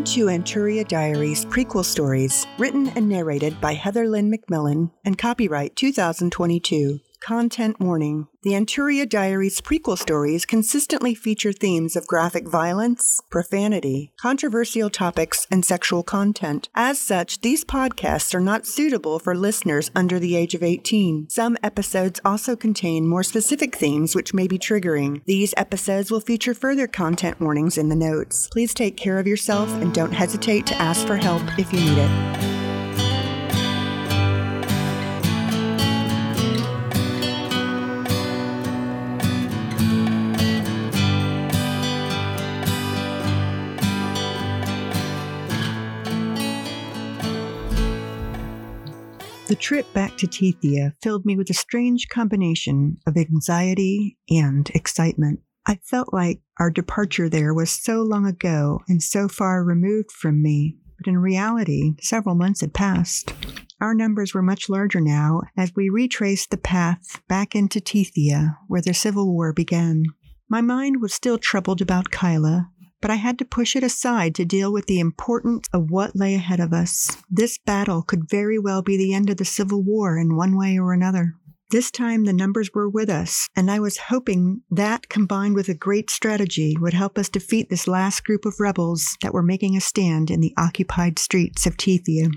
Welcome to Anturia Diaries prequel stories, written and narrated by Heather Lynn McMillan and copyright 2022. Content warning. The Anturia Diaries prequel stories consistently feature themes of graphic violence, profanity, controversial topics, and sexual content. As such, these podcasts are not suitable for listeners under the age of 18. Some episodes also contain more specific themes which may be triggering. These episodes will feature further content warnings in the notes. Please take care of yourself and don't hesitate to ask for help if you need it. The trip back to Teithia filled me with a strange combination of anxiety and excitement. I felt like our departure there was so long ago and so far removed from me, but in reality, several months had passed. Our numbers were much larger now as we retraced the path back into Teithia, where the Civil War began. My mind was still troubled about Kyla, but I had to push it aside to deal with the importance of what lay ahead of us. This battle could very well be the end of the Civil War in one way or another. This time the numbers were with us, and I was hoping that combined with a great strategy would help us defeat this last group of rebels that were making a stand in the occupied streets of Teithia.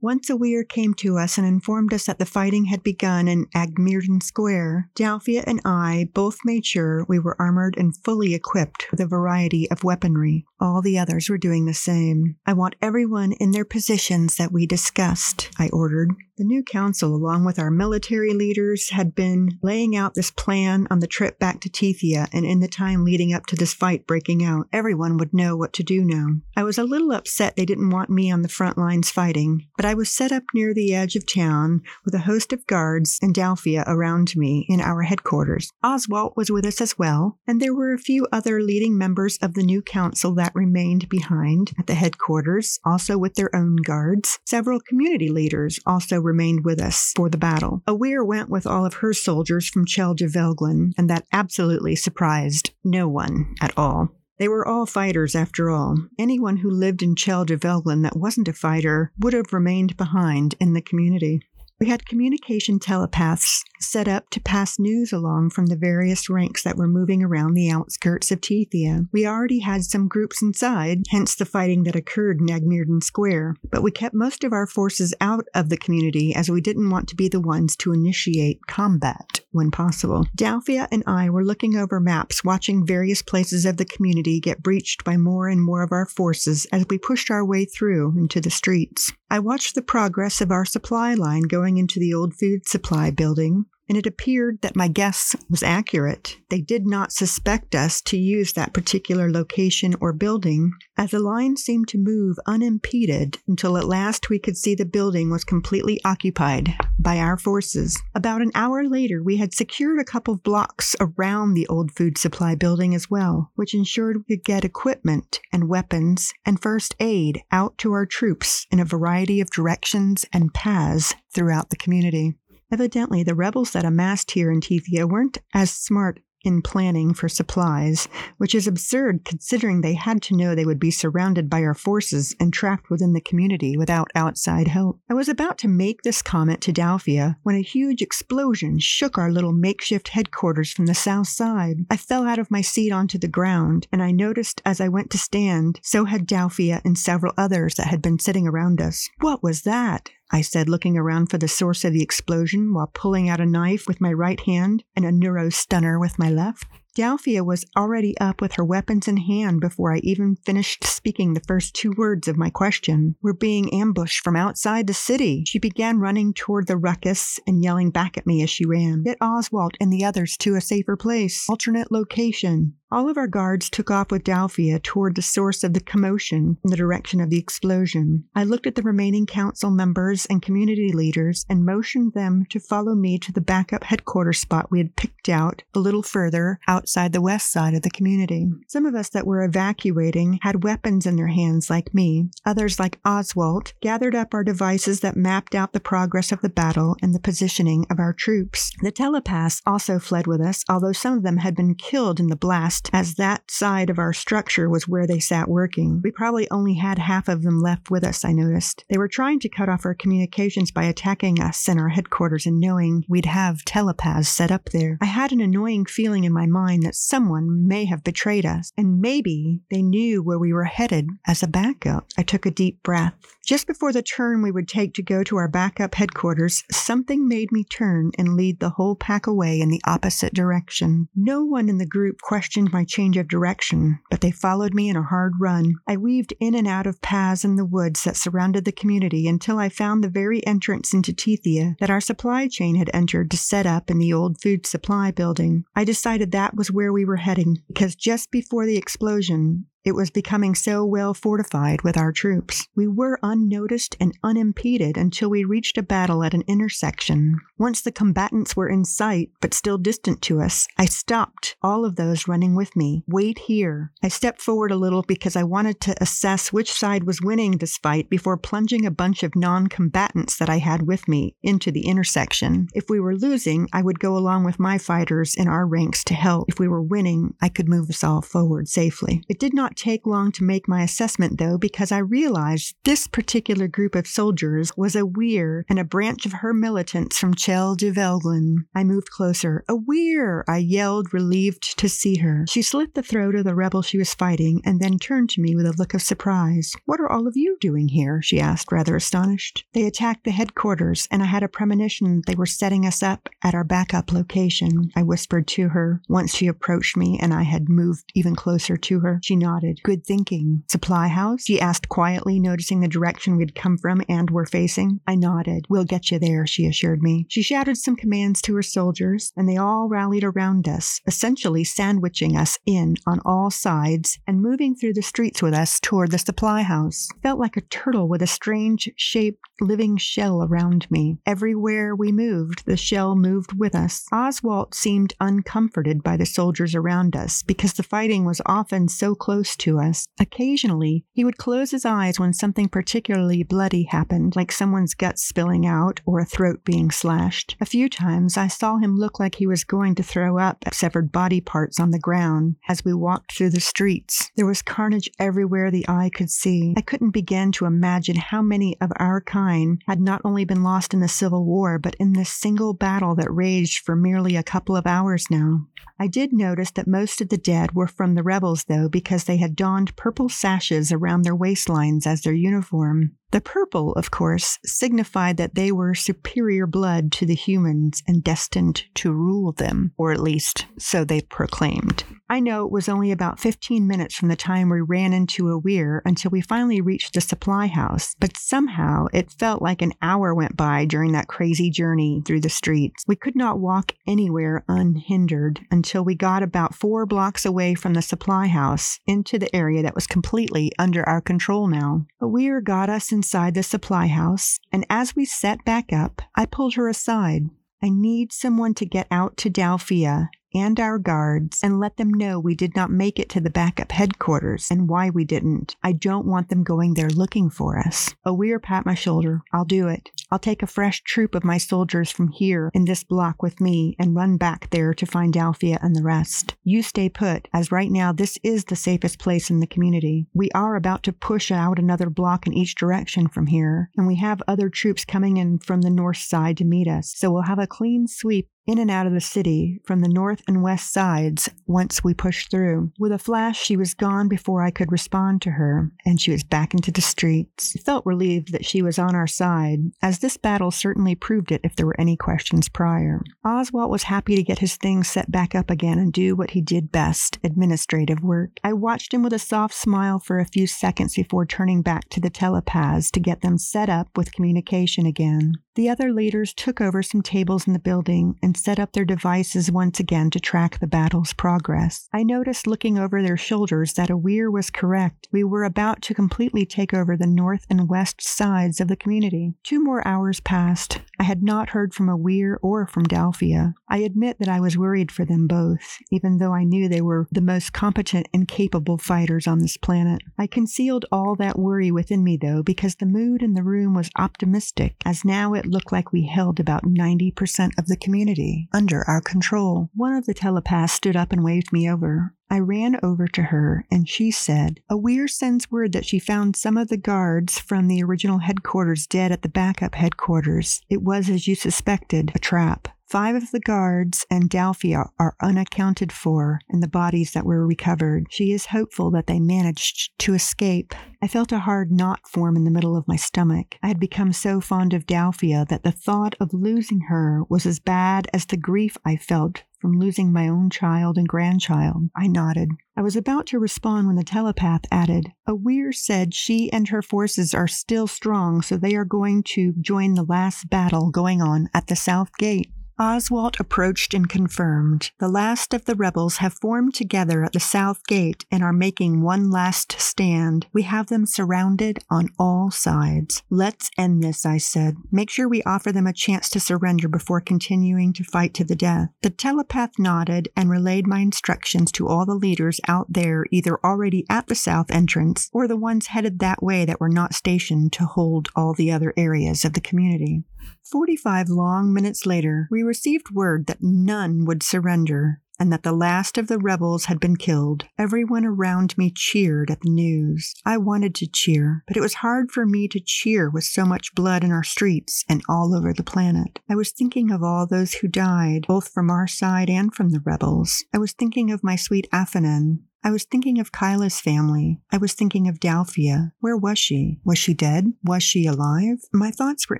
Once a weir came to us and informed us that the fighting had begun in Agmirden Square, Dalphia and I both made sure we were armored and fully equipped with a variety of weaponry. All the others were doing the same. I want everyone in their positions that we discussed, I ordered. The new council, along with our military leaders, had been laying out this plan on the trip back to Teithia and in the time leading up to this fight breaking out. Everyone would know what to do now. I was a little upset they didn't want me on the front lines fighting, but I was set up near the edge of town with a host of guards and Dalphia around me in our headquarters. Oswald was with us as well, and there were a few other leading members of the new council that remained behind at the headquarters, also with their own guards. Several community leaders also remained with us for the battle. Awir went with all of her soldiers from Chel de Velglin, and that absolutely surprised no one at all. They were all fighters after all. Anyone who lived in Chel de Velglin that wasn't a fighter would have remained behind in the community. We had communication telepaths set up to pass news along from the various ranks that were moving around the outskirts of Teithia. We already had some groups inside, hence the fighting that occurred in Agmirden Square, but we kept most of our forces out of the community as we didn't want to be the ones to initiate combat when possible. Dalphia and I were looking over maps, watching various places of the community get breached by more and more of our forces as we pushed our way through into the streets. I watched the progress of our supply line going into the old food supply building, and it appeared that my guess was accurate. They did not suspect us to use that particular location or building, as the line seemed to move unimpeded until at last we could see the building was completely occupied by our forces. About an hour later, we had secured a couple of blocks around the old food supply building as well, which ensured we could get equipment and weapons and first aid out to our troops in a variety of directions and paths throughout the community. Evidently, the rebels that amassed here in Teithia weren't as smart in planning for supplies, which is absurd considering they had to know they would be surrounded by our forces and trapped within the community without outside help. I was about to make this comment to Dalphia when a huge explosion shook our little makeshift headquarters from the south side. I fell out of my seat onto the ground, and I noticed as I went to stand, so had Dalphia and several others that had been sitting around us. What was that? I said, looking around for the source of the explosion while pulling out a knife with my right hand and a neuro stunner with my left. Dalphia was already up with her weapons in hand before I even finished speaking the first two words of my question. We're being ambushed from outside the city. She began running toward the ruckus and yelling back at me as she ran. Get Oswald and the others to a safer place. Alternate location. All of our guards took off with Dalphia toward the source of the commotion in the direction of the explosion. I looked at the remaining council members and community leaders and motioned them to follow me to the backup headquarters spot we had picked out a little further outside the west side of the community. Some of us that were evacuating had weapons in their hands like me. Others like Oswald gathered up our devices that mapped out the progress of the battle and the positioning of our troops. The telepaths also fled with us, although some of them had been killed in the blast as that side of our structure was where they sat working. We probably only had half of them left with us, I noticed. They were trying to cut off our communications by attacking us in our headquarters and knowing we'd have telepaths set up there. I had an annoying feeling in my mind that someone may have betrayed us, and maybe they knew where we were headed as a backup. I took a deep breath. Just before the turn we would take to go to our backup headquarters, something made me turn and lead the whole pack away in the opposite direction. No one in the group questioned my change of direction, but they followed me in a hard run. I weaved in and out of paths in the woods that surrounded the community until I found the very entrance into Teithia that our supply chain had entered to set up in the old food supply building. I decided that was where we were heading because just before the explosion, it was becoming so well fortified with our troops. We were unnoticed and unimpeded until we reached a battle at an intersection. Once the combatants were in sight, but still distant to us, I stopped all of those running with me. Wait here. I stepped forward a little because I wanted to assess which side was winning this fight before plunging a bunch of non combatants that I had with me into the intersection. If we were losing, I would go along with my fighters in our ranks to help. If we were winning, I could move us all forward safely. It did not not take long to make my assessment, though, because I realized this particular group of soldiers was a Weir and a branch of her militants from Chel de Velglin. I moved closer. A Weir! I yelled, relieved to see her. She slit the throat of the rebel she was fighting and then turned to me with a look of surprise. What are all of you doing here? she asked, rather astonished. They attacked the headquarters, and I had a premonition they were setting us up at our backup location. I whispered to her once she approached me and I had moved even closer to her. She nodded nodded. Good thinking. Supply house? She asked quietly, noticing the direction we'd come from and were facing. I nodded. We'll get you there, she assured me. She shouted some commands to her soldiers, and they all rallied around us, essentially sandwiching us in on all sides and moving through the streets with us toward the supply house. felt like a turtle with a strange shaped living shell around me. Everywhere we moved, the shell moved with us. Oswald seemed uncomforted by the soldiers around us because the fighting was often so close close to us. Occasionally, he would close his eyes when something particularly bloody happened, like someone's guts spilling out or a throat being slashed. A few times I saw him look like he was going to throw up severed body parts on the ground as we walked through the streets. There was carnage everywhere the eye could see. I couldn't begin to imagine how many of our kind had not only been lost in the Civil War, but in this single battle that raged for merely a couple of hours now. I did notice that most of the dead were from the rebels, though, because they had donned purple sashes around their waistlines as their uniform. The purple, of course, signified that they were superior blood to the humans and destined to rule them, or at least so they proclaimed. I know it was only about 15 minutes from the time we ran into a weir until we finally reached the supply house, but somehow it felt like an hour went by during that crazy journey through the streets. We could not walk anywhere unhindered until we got about four blocks away from the supply house into the area that was completely under our control now. A weir got us inside the supply house, and as we set back up, I pulled her aside. I need someone to get out to Dalphia and our guards and let them know we did not make it to the backup headquarters and why we didn't. I don't want them going there looking for us. A weir pat my shoulder. I'll do it. I'll take a fresh troop of my soldiers from here in this block with me and run back there to find Dalphia and the rest. You stay put, as right now this is the safest place in the community. We are about to push out another block in each direction from here, and we have other troops coming in from the north side to meet us, so we'll have a clean sweep in and out of the city from the north and west sides once we pushed through. With a flash, she was gone before I could respond to her, and she was back into the streets. Felt relieved that she was on our side, as this battle certainly proved it if there were any questions prior. Oswald was happy to get his things set back up again and do what he did best administrative work. I watched him with a soft smile for a few seconds before turning back to the telepaths to get them set up with communication again. The other leaders took over some tables in the building and set up their devices once again to track the battle's progress. I noticed looking over their shoulders that Awir was correct. We were about to completely take over the north and west sides of the community. Two more hours passed. I had not heard from Awir or from Dalphia. I admit that I was worried for them both, even though I knew they were the most competent and capable fighters on this planet. I concealed all that worry within me, though, because the mood in the room was optimistic, as now it looked like we held about 90% of the community. under our control. One of the telepaths stood up and waved me over. I ran over to her and she said, A weir sends word that she found some of the guards from the original headquarters dead at the backup headquarters. It was, as you suspected, a trap. Five of the guards and Dalphia are unaccounted for in the bodies that were recovered. She is hopeful that they managed to escape. I felt a hard knot form in the middle of my stomach. I had become so fond of Dalphia that the thought of losing her was as bad as the grief I felt from losing my own child and grandchild. I nodded. I was about to respond when the telepath added, A weir said she and her forces are still strong, so they are going to join the last battle going on at the south gate. Oswald approached and confirmed. The last of the rebels have formed together at the south gate and are making one last stand. We have them surrounded on all sides. Let's end this, I said. Make sure we offer them a chance to surrender before continuing to fight to the death. The telepath nodded and relayed my instructions to all the leaders out there, either already at the south entrance or the ones headed that way that were not stationed to hold all the other areas of the community. Forty five long minutes later, we received word that none would surrender and that the last of the rebels had been killed. Everyone around me cheered at the news. I wanted to cheer, but it was hard for me to cheer with so much blood in our streets and all over the planet. I was thinking of all those who died, both from our side and from the rebels. I was thinking of my sweet Aphanan, I was thinking of Kyla's family. I was thinking of Dalphia. Where was she? Was she dead? Was she alive? My thoughts were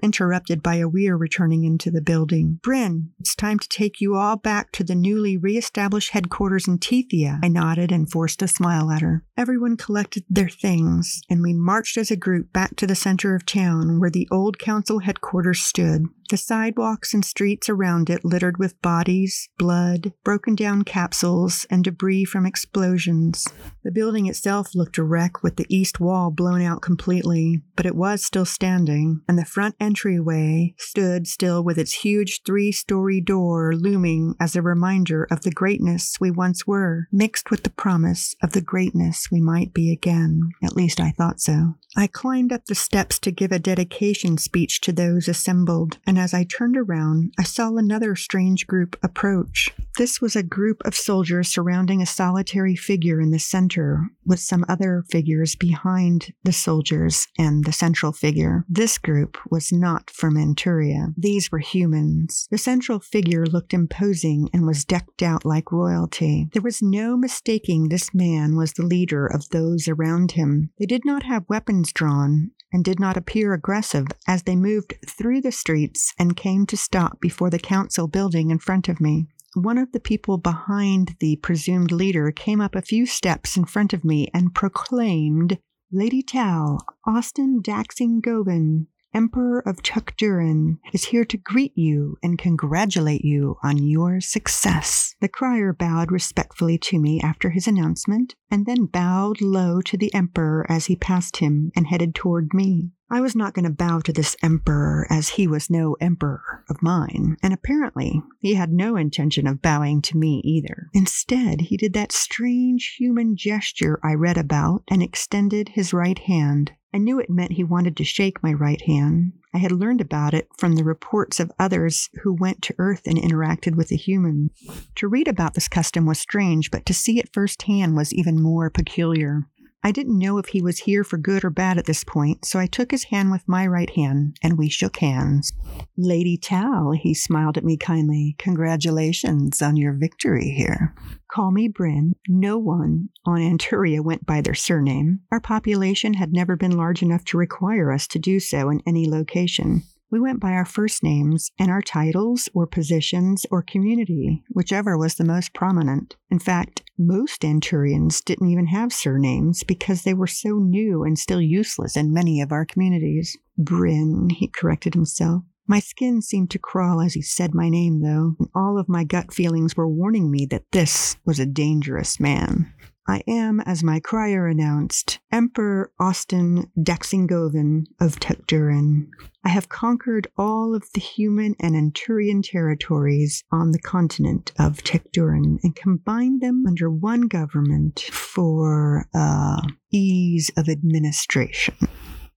interrupted by a weir returning into the building. Bryn, it's time to take you all back to the newly re-established headquarters in Teithia. I nodded and forced a smile at her. Everyone collected their things, and we marched as a group back to the center of town where the old council headquarters stood. The sidewalks and streets around it littered with bodies, blood, broken down capsules, and debris from explosions. The building itself looked a wreck with the east wall blown out completely, but it was still standing, and the front entryway stood still with its huge three story door looming as a reminder of the greatness we once were, mixed with the promise of the greatness we might be again. At least I thought so. I climbed up the steps to give a dedication speech to those assembled, and as I turned around, I saw another strange group approach. This was a group of soldiers surrounding a solitary figure in the center, with some other figures behind the soldiers and the central figure. This group was not from Anturia. These were humans. The central figure looked imposing and was decked out like royalty. There was no mistaking this man was the leader of those around him. They did not have weapons drawn, and did not appear aggressive as they moved through the streets and came to stop before the council building in front of me. One of the people behind the presumed leader came up a few steps in front of me and proclaimed, Lady Tal, Austin Daxing Govin, Emperor of Tukdurin, is here to greet you and congratulate you on your success. The crier bowed respectfully to me after his announcement, and then bowed low to the Emperor as he passed him and headed toward me. I was not going to bow to this emperor as he was no emperor of mine, and apparently he had no intention of bowing to me either. Instead, he did that strange human gesture I read about and extended his right hand. I knew it meant he wanted to shake my right hand. I had learned about it from the reports of others who went to Earth and interacted with a human. To read about this custom was strange, but to see it firsthand was even more peculiar. I didn't know if he was here for good or bad at this point, so I took his hand with my right hand and we shook hands. Lady Tal, he smiled at me kindly. Congratulations on your victory here. Call me Bryn. No one on Anturia went by their surname. Our population had never been large enough to require us to do so in any location. We went by our first names and our titles or positions or community, whichever was the most prominent. In fact, most Anturians didn't even have surnames because they were so new and still useless in many of our communities. Bryn, he corrected himself. My skin seemed to crawl as he said my name, though, and all of my gut feelings were warning me that this was a dangerous man. I am, as my crier announced, Emperor Austin Daxingovin of Tukdurin. I have conquered all of the human and Anturian territories on the continent of Tekdurin and combined them under one government for uh, ease of administration.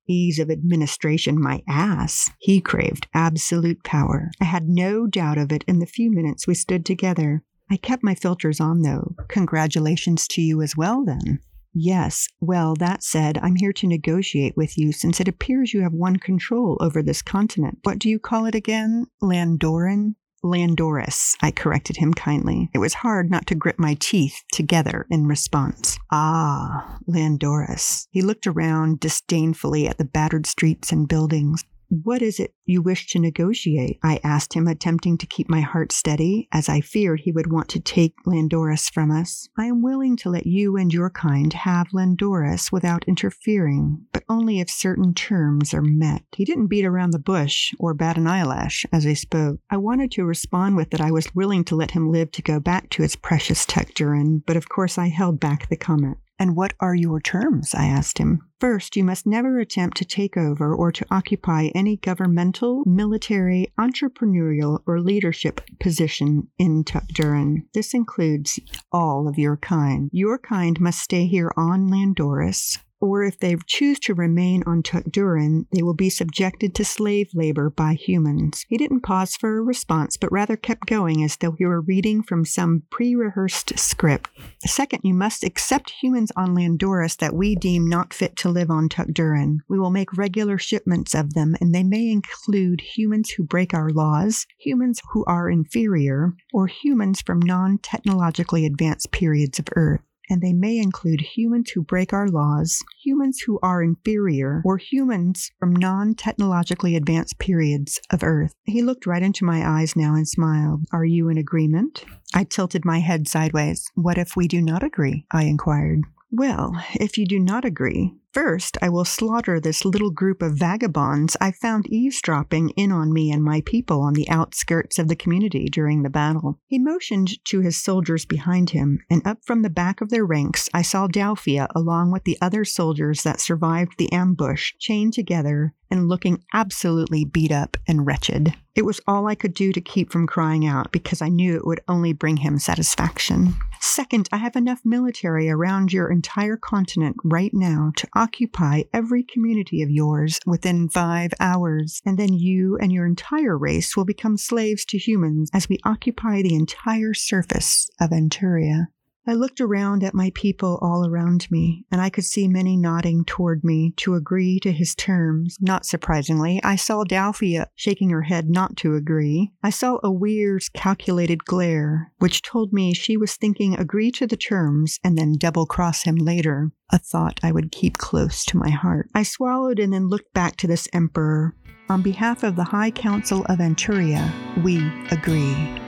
ease of administration, my ass. He craved absolute power. I had no doubt of it in the few minutes we stood together. I kept my filters on, though. Congratulations to you as well, then. Yes. Well, that said, I'm here to negotiate with you since it appears you have won control over this continent. What do you call it again? Landoran? Landoris, I corrected him kindly. It was hard not to grip my teeth together in response. Ah, Landoris. He looked around disdainfully at the battered streets and buildings. What is it you wish to negotiate? I asked him, attempting to keep my heart steady, as I feared he would want to take Landoris from us. I am willing to let you and your kind have Landoris without interfering, but only if certain terms are met. He didn't beat around the bush or bat an eyelash as he spoke. I wanted to respond with that I was willing to let him live to go back to his precious Tech but of course I held back the comment. And what are your terms? I asked him. First, you must never attempt to take over or to occupy any governmental, military, entrepreneurial, or leadership position in Tech Duren. This includes all of your kind. Your kind must stay here on Landoris or if they choose to remain on Tech Duren, they will be subjected to slave labor by humans. He didn't pause for a response, but rather kept going as though he were reading from some pre rehearsed script. Second, you must accept humans on Landoris that we deem not fit to live on Tech Duren. We will make regular shipments of them, and they may include humans who break our laws, humans who are inferior, or humans from non technologically advanced periods of Earth and they may include humans who break our laws, humans who are inferior, or humans from non technologically advanced periods of Earth. He looked right into my eyes now and smiled. Are you in agreement? I tilted my head sideways. What if we do not agree? I inquired. Well, if you do not agree, First, I will slaughter this little group of vagabonds I found eavesdropping in on me and my people on the outskirts of the community during the battle. He motioned to his soldiers behind him, and up from the back of their ranks I saw Dalphia along with the other soldiers that survived the ambush, chained together and looking absolutely beat up and wretched. It was all I could do to keep from crying out because I knew it would only bring him satisfaction. Second, I have enough military around your entire continent right now to occupy every community of yours within five hours, and then you and your entire race will become slaves to humans as we occupy the entire surface of Anturia. I looked around at my people all around me, and I could see many nodding toward me to agree to his terms. Not surprisingly, I saw Dalphia shaking her head not to agree. I saw a Weir's calculated glare, which told me she was thinking agree to the terms and then double cross him later, a thought I would keep close to my heart. I swallowed and then looked back to this emperor. On behalf of the High Council of Anturia, we agree.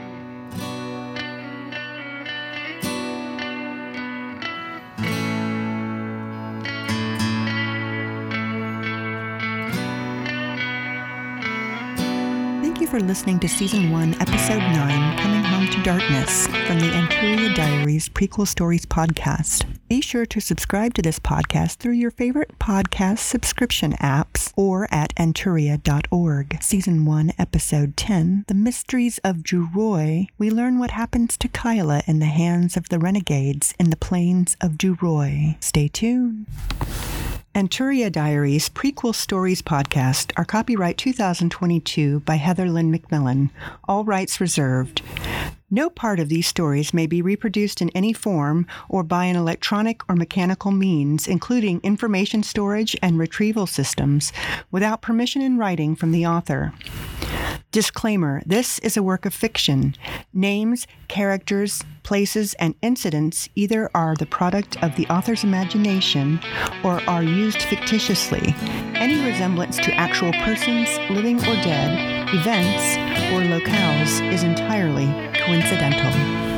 For listening to Season 1, Episode 9, Coming Home to Darkness, from the Anturia Diaries Prequel Stories podcast. Be sure to subscribe to this podcast through your favorite podcast subscription apps or at anturia.org. Season 1, Episode 10, The Mysteries of Juroy, we learn what happens to Kyla in the hands of the renegades in the plains of Juroy. Stay tuned. Anturia Diaries Prequel Stories Podcast are copyright 2022 by Heather Lynn McMillan, all rights reserved. No part of these stories may be reproduced in any form or by an electronic or mechanical means, including information storage and retrieval systems, without permission in writing from the author. Disclaimer This is a work of fiction. Names, characters, places, and incidents either are the product of the author's imagination or are used fictitiously. Any resemblance to actual persons, living or dead, events, or locales is entirely coincidental.